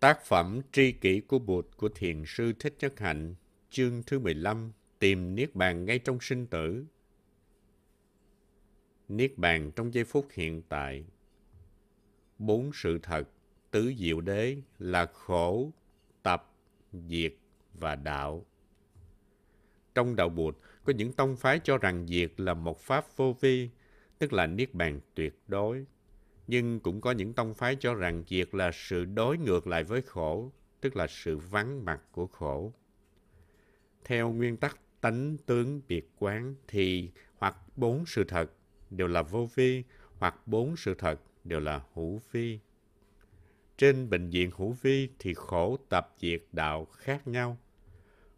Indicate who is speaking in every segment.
Speaker 1: Tác phẩm Tri kỷ của Bụt của Thiền sư Thích Nhất Hạnh, chương thứ 15, Tìm Niết Bàn ngay trong sinh tử. Niết Bàn trong giây phút hiện tại. Bốn sự thật, tứ diệu đế là khổ, tập, diệt và đạo. Trong đạo Bụt, có những tông phái cho rằng diệt là một pháp vô vi, tức là Niết Bàn tuyệt đối nhưng cũng có những tông phái cho rằng diệt là sự đối ngược lại với khổ, tức là sự vắng mặt của khổ. Theo nguyên tắc tánh tướng biệt quán thì hoặc bốn sự thật đều là vô vi, hoặc bốn sự thật đều là hữu vi. Trên bệnh viện hữu vi thì khổ tập diệt đạo khác nhau.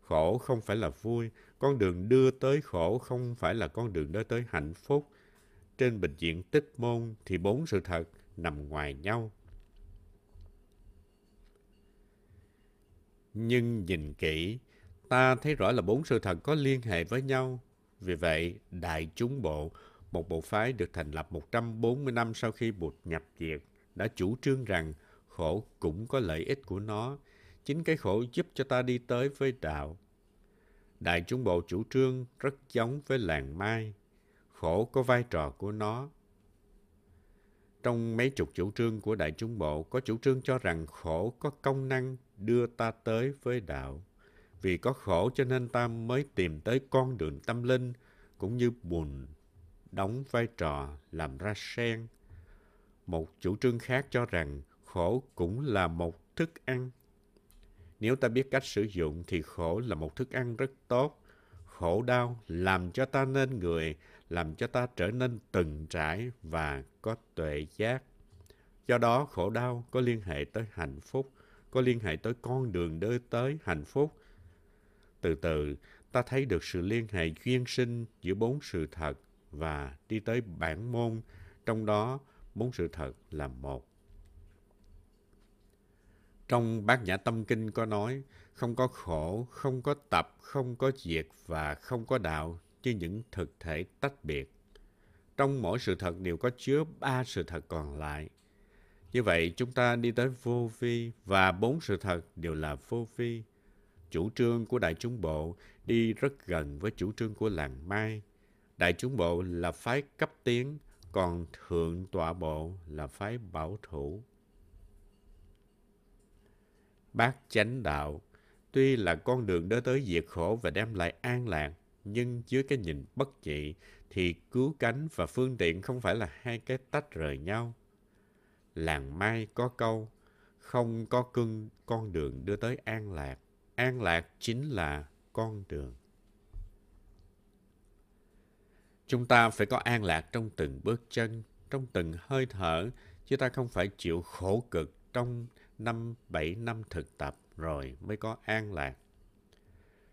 Speaker 1: Khổ không phải là vui, con đường đưa tới khổ không phải là con đường đưa tới hạnh phúc, trên bệnh viện tích môn thì bốn sự thật nằm ngoài nhau. Nhưng nhìn kỹ, ta thấy rõ là bốn sự thật có liên hệ với nhau. Vì vậy, Đại chúng bộ, một bộ phái được thành lập 140 năm sau khi Bụt nhập diệt, đã chủ trương rằng khổ cũng có lợi ích của nó. Chính cái khổ giúp cho ta đi tới với đạo. Đại chúng bộ chủ trương rất giống với làng mai khổ có vai trò của nó. Trong mấy chục chủ trương của Đại chúng bộ có chủ trương cho rằng khổ có công năng đưa ta tới với đạo. Vì có khổ cho nên ta mới tìm tới con đường tâm linh cũng như buồn đóng vai trò làm ra sen. Một chủ trương khác cho rằng khổ cũng là một thức ăn. Nếu ta biết cách sử dụng thì khổ là một thức ăn rất tốt. Khổ đau làm cho ta nên người, làm cho ta trở nên từng trải và có tuệ giác. Do đó, khổ đau có liên hệ tới hạnh phúc, có liên hệ tới con đường đưa tới hạnh phúc. Từ từ, ta thấy được sự liên hệ duyên sinh giữa bốn sự thật và đi tới bản môn, trong đó bốn sự thật là một. Trong Bát Nhã Tâm Kinh có nói, không có khổ, không có tập, không có diệt và không có đạo như những thực thể tách biệt. Trong mỗi sự thật đều có chứa ba sự thật còn lại. Như vậy, chúng ta đi tới vô vi và bốn sự thật đều là vô vi. Chủ trương của Đại chúng bộ đi rất gần với chủ trương của làng Mai. Đại chúng bộ là phái cấp tiến, còn thượng tọa bộ là phái bảo thủ. Bát chánh đạo tuy là con đường đưa tới diệt khổ và đem lại an lạc, nhưng dưới cái nhìn bất trị thì cứu cánh và phương tiện không phải là hai cái tách rời nhau. Làng Mai có câu, không có cưng con đường đưa tới an lạc. An lạc chính là con đường. Chúng ta phải có an lạc trong từng bước chân, trong từng hơi thở, chứ ta không phải chịu khổ cực trong năm, bảy năm thực tập rồi mới có an lạc.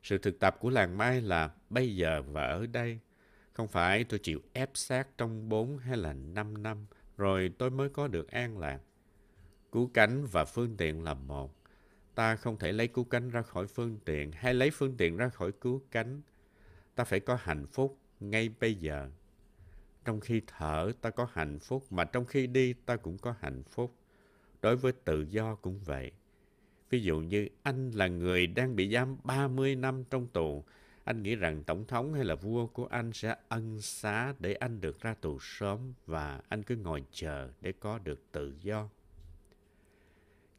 Speaker 1: Sự thực tập của làng Mai là bây giờ và ở đây. Không phải tôi chịu ép sát trong 4 hay là 5 năm, rồi tôi mới có được an lạc. Cứu cánh và phương tiện là một. Ta không thể lấy cứu cánh ra khỏi phương tiện hay lấy phương tiện ra khỏi cứu cánh. Ta phải có hạnh phúc ngay bây giờ. Trong khi thở ta có hạnh phúc, mà trong khi đi ta cũng có hạnh phúc. Đối với tự do cũng vậy. Ví dụ như anh là người đang bị giam 30 năm trong tù, anh nghĩ rằng tổng thống hay là vua của anh sẽ ân xá để anh được ra tù sớm và anh cứ ngồi chờ để có được tự do.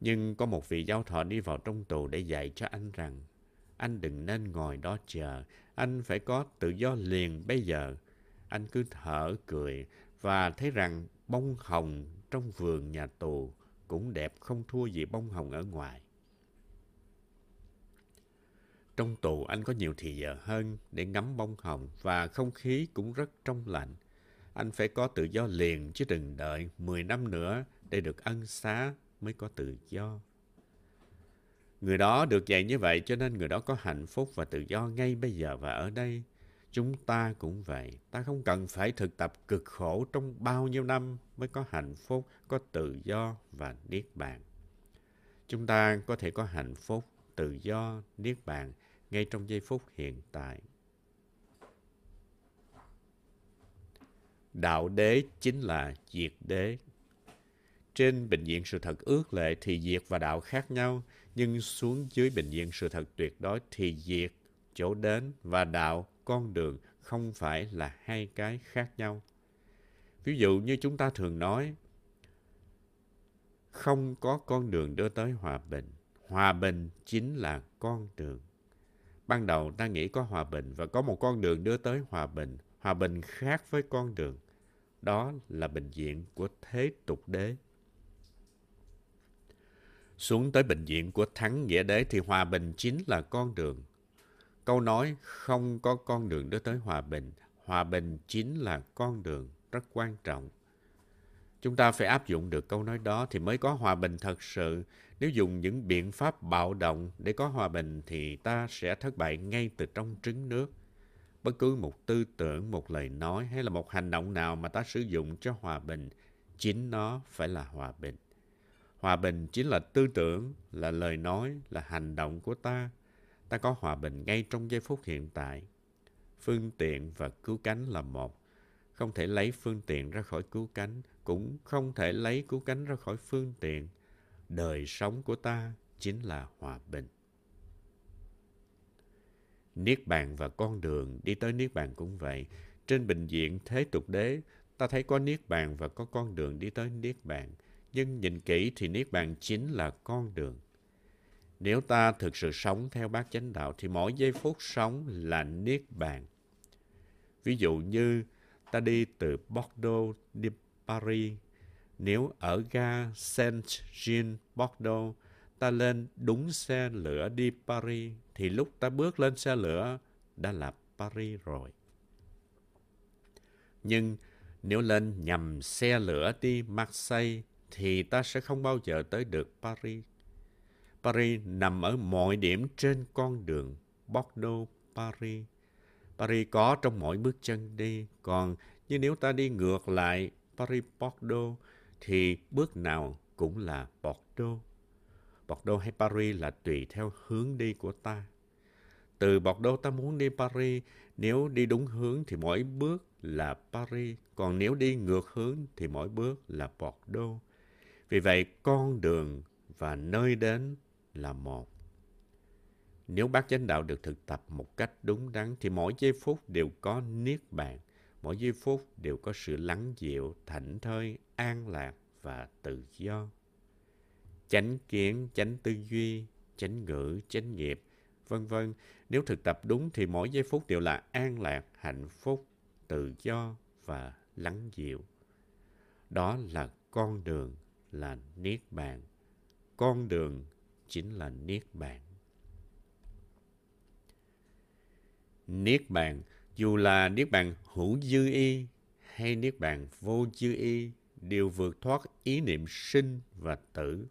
Speaker 1: Nhưng có một vị giáo thọ đi vào trong tù để dạy cho anh rằng anh đừng nên ngồi đó chờ, anh phải có tự do liền bây giờ. Anh cứ thở cười và thấy rằng bông hồng trong vườn nhà tù cũng đẹp không thua gì bông hồng ở ngoài. Trong tù anh có nhiều thì giờ hơn để ngắm bông hồng và không khí cũng rất trong lạnh Anh phải có tự do liền chứ đừng đợi 10 năm nữa để được ân xá mới có tự do. Người đó được dạy như vậy cho nên người đó có hạnh phúc và tự do ngay bây giờ và ở đây. Chúng ta cũng vậy. Ta không cần phải thực tập cực khổ trong bao nhiêu năm mới có hạnh phúc, có tự do và niết bàn. Chúng ta có thể có hạnh phúc, tự do, niết bàn ngay trong giây phút hiện tại. Đạo đế chính là diệt đế. Trên bệnh viện sự thật ước lệ thì diệt và đạo khác nhau, nhưng xuống dưới bệnh viện sự thật tuyệt đối thì diệt, chỗ đến và đạo, con đường không phải là hai cái khác nhau. Ví dụ như chúng ta thường nói, không có con đường đưa tới hòa bình. Hòa bình chính là con đường. Ban đầu ta nghĩ có hòa bình và có một con đường đưa tới hòa bình. Hòa bình khác với con đường. Đó là bệnh viện của thế tục đế. Xuống tới bệnh viện của thắng nghĩa đế thì hòa bình chính là con đường. Câu nói không có con đường đưa tới hòa bình. Hòa bình chính là con đường rất quan trọng. Chúng ta phải áp dụng được câu nói đó thì mới có hòa bình thật sự. Nếu dùng những biện pháp bạo động để có hòa bình thì ta sẽ thất bại ngay từ trong trứng nước. Bất cứ một tư tưởng, một lời nói hay là một hành động nào mà ta sử dụng cho hòa bình, chính nó phải là hòa bình. Hòa bình chính là tư tưởng, là lời nói, là hành động của ta. Ta có hòa bình ngay trong giây phút hiện tại. Phương tiện và cứu cánh là một. Không thể lấy phương tiện ra khỏi cứu cánh, cũng không thể lấy cứu cánh ra khỏi phương tiện. Đời sống của ta chính là hòa bình. Niết bàn và con đường đi tới Niết bàn cũng vậy. Trên bệnh viện Thế Tục Đế, ta thấy có Niết bàn và có con đường đi tới Niết bàn. Nhưng nhìn kỹ thì Niết bàn chính là con đường. Nếu ta thực sự sống theo bát chánh đạo thì mỗi giây phút sống là Niết bàn. Ví dụ như ta đi từ Bordeaux đi Paris. Nếu ở ga Saint-Jean, Bordeaux, ta lên đúng xe lửa đi Paris, thì lúc ta bước lên xe lửa đã là Paris rồi. Nhưng nếu lên nhầm xe lửa đi Marseille, thì ta sẽ không bao giờ tới được Paris. Paris nằm ở mọi điểm trên con đường Bordeaux-Paris. Paris có trong mỗi bước chân đi, còn như nếu ta đi ngược lại Paris Bordeaux thì bước nào cũng là Bordeaux. Bordeaux hay Paris là tùy theo hướng đi của ta. Từ Bordeaux ta muốn đi Paris, nếu đi đúng hướng thì mỗi bước là Paris, còn nếu đi ngược hướng thì mỗi bước là Bordeaux. Vì vậy, con đường và nơi đến là một. Nếu bác chánh đạo được thực tập một cách đúng đắn thì mỗi giây phút đều có niết bàn mỗi giây phút đều có sự lắng dịu, thảnh thơi, an lạc và tự do. Chánh kiến, chánh tư duy, chánh ngữ, chánh nghiệp, vân vân. Nếu thực tập đúng thì mỗi giây phút đều là an lạc, hạnh phúc, tự do và lắng dịu. Đó là con đường, là niết bàn. Con đường chính là niết bàn. Niết bàn dù là Niết Bàn hữu dư y hay Niết Bàn vô dư y đều vượt thoát ý niệm sinh và tử.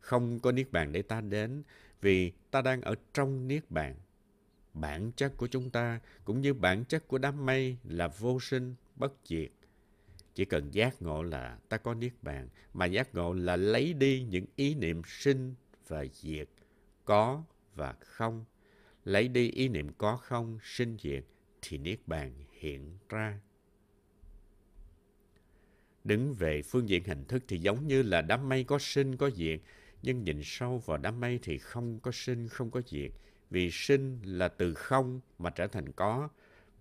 Speaker 1: Không có Niết Bàn để ta đến vì ta đang ở trong Niết Bàn. Bản chất của chúng ta cũng như bản chất của đám mây là vô sinh, bất diệt. Chỉ cần giác ngộ là ta có Niết Bàn, mà giác ngộ là lấy đi những ý niệm sinh và diệt, có và không. Lấy đi ý niệm có không, sinh diệt, thì Niết Bàn hiện ra. Đứng về phương diện hình thức thì giống như là đám mây có sinh có diệt, nhưng nhìn sâu vào đám mây thì không có sinh, không có diệt. Vì sinh là từ không mà trở thành có,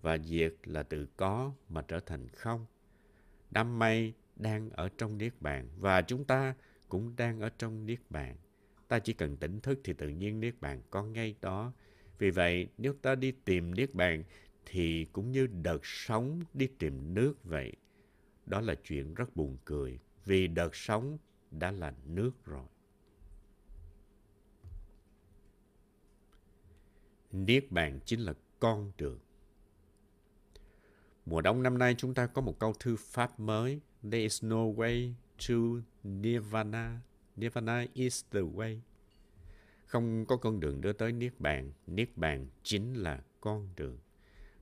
Speaker 1: và diệt là từ có mà trở thành không. Đám mây đang ở trong Niết Bàn, và chúng ta cũng đang ở trong Niết Bàn. Ta chỉ cần tỉnh thức thì tự nhiên Niết Bàn có ngay đó. Vì vậy, nếu ta đi tìm Niết Bàn thì cũng như đợt sóng đi tìm nước vậy. Đó là chuyện rất buồn cười, vì đợt sóng đã là nước rồi. Niết bàn chính là con đường. Mùa đông năm nay chúng ta có một câu thư pháp mới. There is no way to Nirvana. Nirvana is the way. Không có con đường đưa tới Niết bàn. Niết bàn chính là con đường.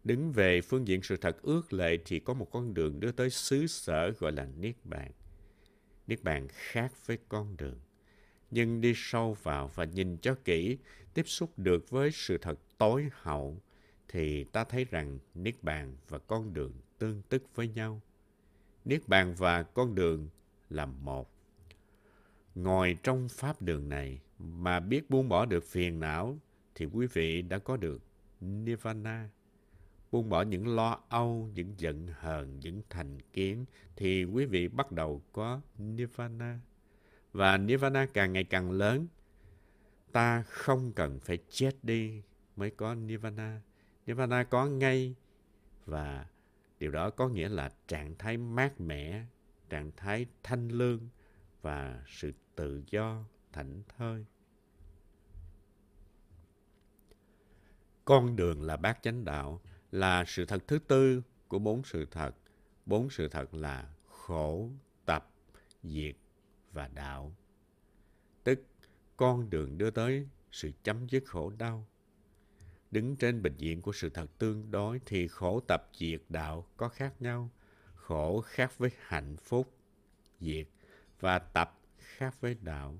Speaker 1: Đứng về phương diện sự thật ước lệ thì có một con đường đưa tới xứ sở gọi là Niết Bàn. Niết Bàn khác với con đường. Nhưng đi sâu vào và nhìn cho kỹ, tiếp xúc được với sự thật tối hậu, thì ta thấy rằng Niết Bàn và con đường tương tức với nhau. Niết Bàn và con đường là một. ngồi trong pháp đường này mà biết buông bỏ được phiền não thì quý vị đã có được nirvana buông bỏ những lo âu, những giận hờn, những thành kiến thì quý vị bắt đầu có nirvana. Và nirvana càng ngày càng lớn, ta không cần phải chết đi mới có nirvana. Nirvana có ngay và điều đó có nghĩa là trạng thái mát mẻ, trạng thái thanh lương và sự tự do thảnh thơi. Con đường là bát chánh đạo là sự thật thứ tư của bốn sự thật. Bốn sự thật là khổ, tập, diệt và đạo. Tức, con đường đưa tới sự chấm dứt khổ đau. Đứng trên bình diện của sự thật tương đối thì khổ, tập, diệt, đạo có khác nhau. Khổ khác với hạnh phúc, diệt và tập khác với đạo.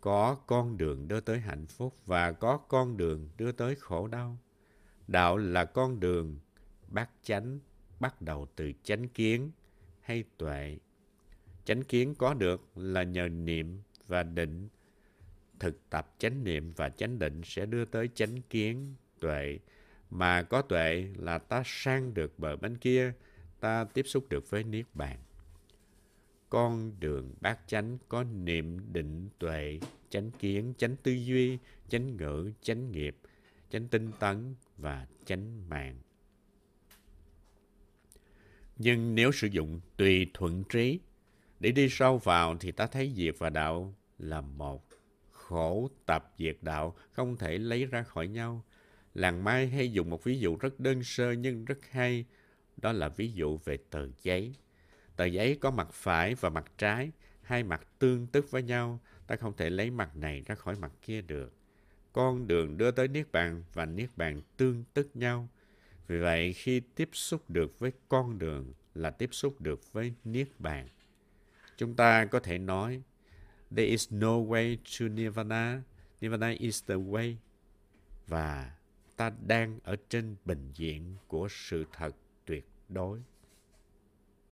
Speaker 1: Có con đường đưa tới hạnh phúc và có con đường đưa tới khổ đau đạo là con đường bát chánh, bắt đầu từ chánh kiến hay tuệ. Chánh kiến có được là nhờ niệm và định. Thực tập chánh niệm và chánh định sẽ đưa tới chánh kiến, tuệ. Mà có tuệ là ta sang được bờ bên kia, ta tiếp xúc được với niết bàn. Con đường bát chánh có niệm, định, tuệ, chánh kiến, chánh tư duy, chánh ngữ, chánh nghiệp chánh tinh tấn và chánh mạng. Nhưng nếu sử dụng tùy thuận trí để đi sâu vào thì ta thấy diệt và đạo là một. Khổ tập diệt đạo không thể lấy ra khỏi nhau. Làng mai hay dùng một ví dụ rất đơn sơ nhưng rất hay. Đó là ví dụ về tờ giấy. Tờ giấy có mặt phải và mặt trái, hai mặt tương tức với nhau. Ta không thể lấy mặt này ra khỏi mặt kia được con đường đưa tới niết bàn và niết bàn tương tức nhau. Vì vậy, khi tiếp xúc được với con đường là tiếp xúc được với niết bàn. Chúng ta có thể nói, there is no way to nirvana. Nirvana is the way. Và ta đang ở trên bình diện của sự thật tuyệt đối.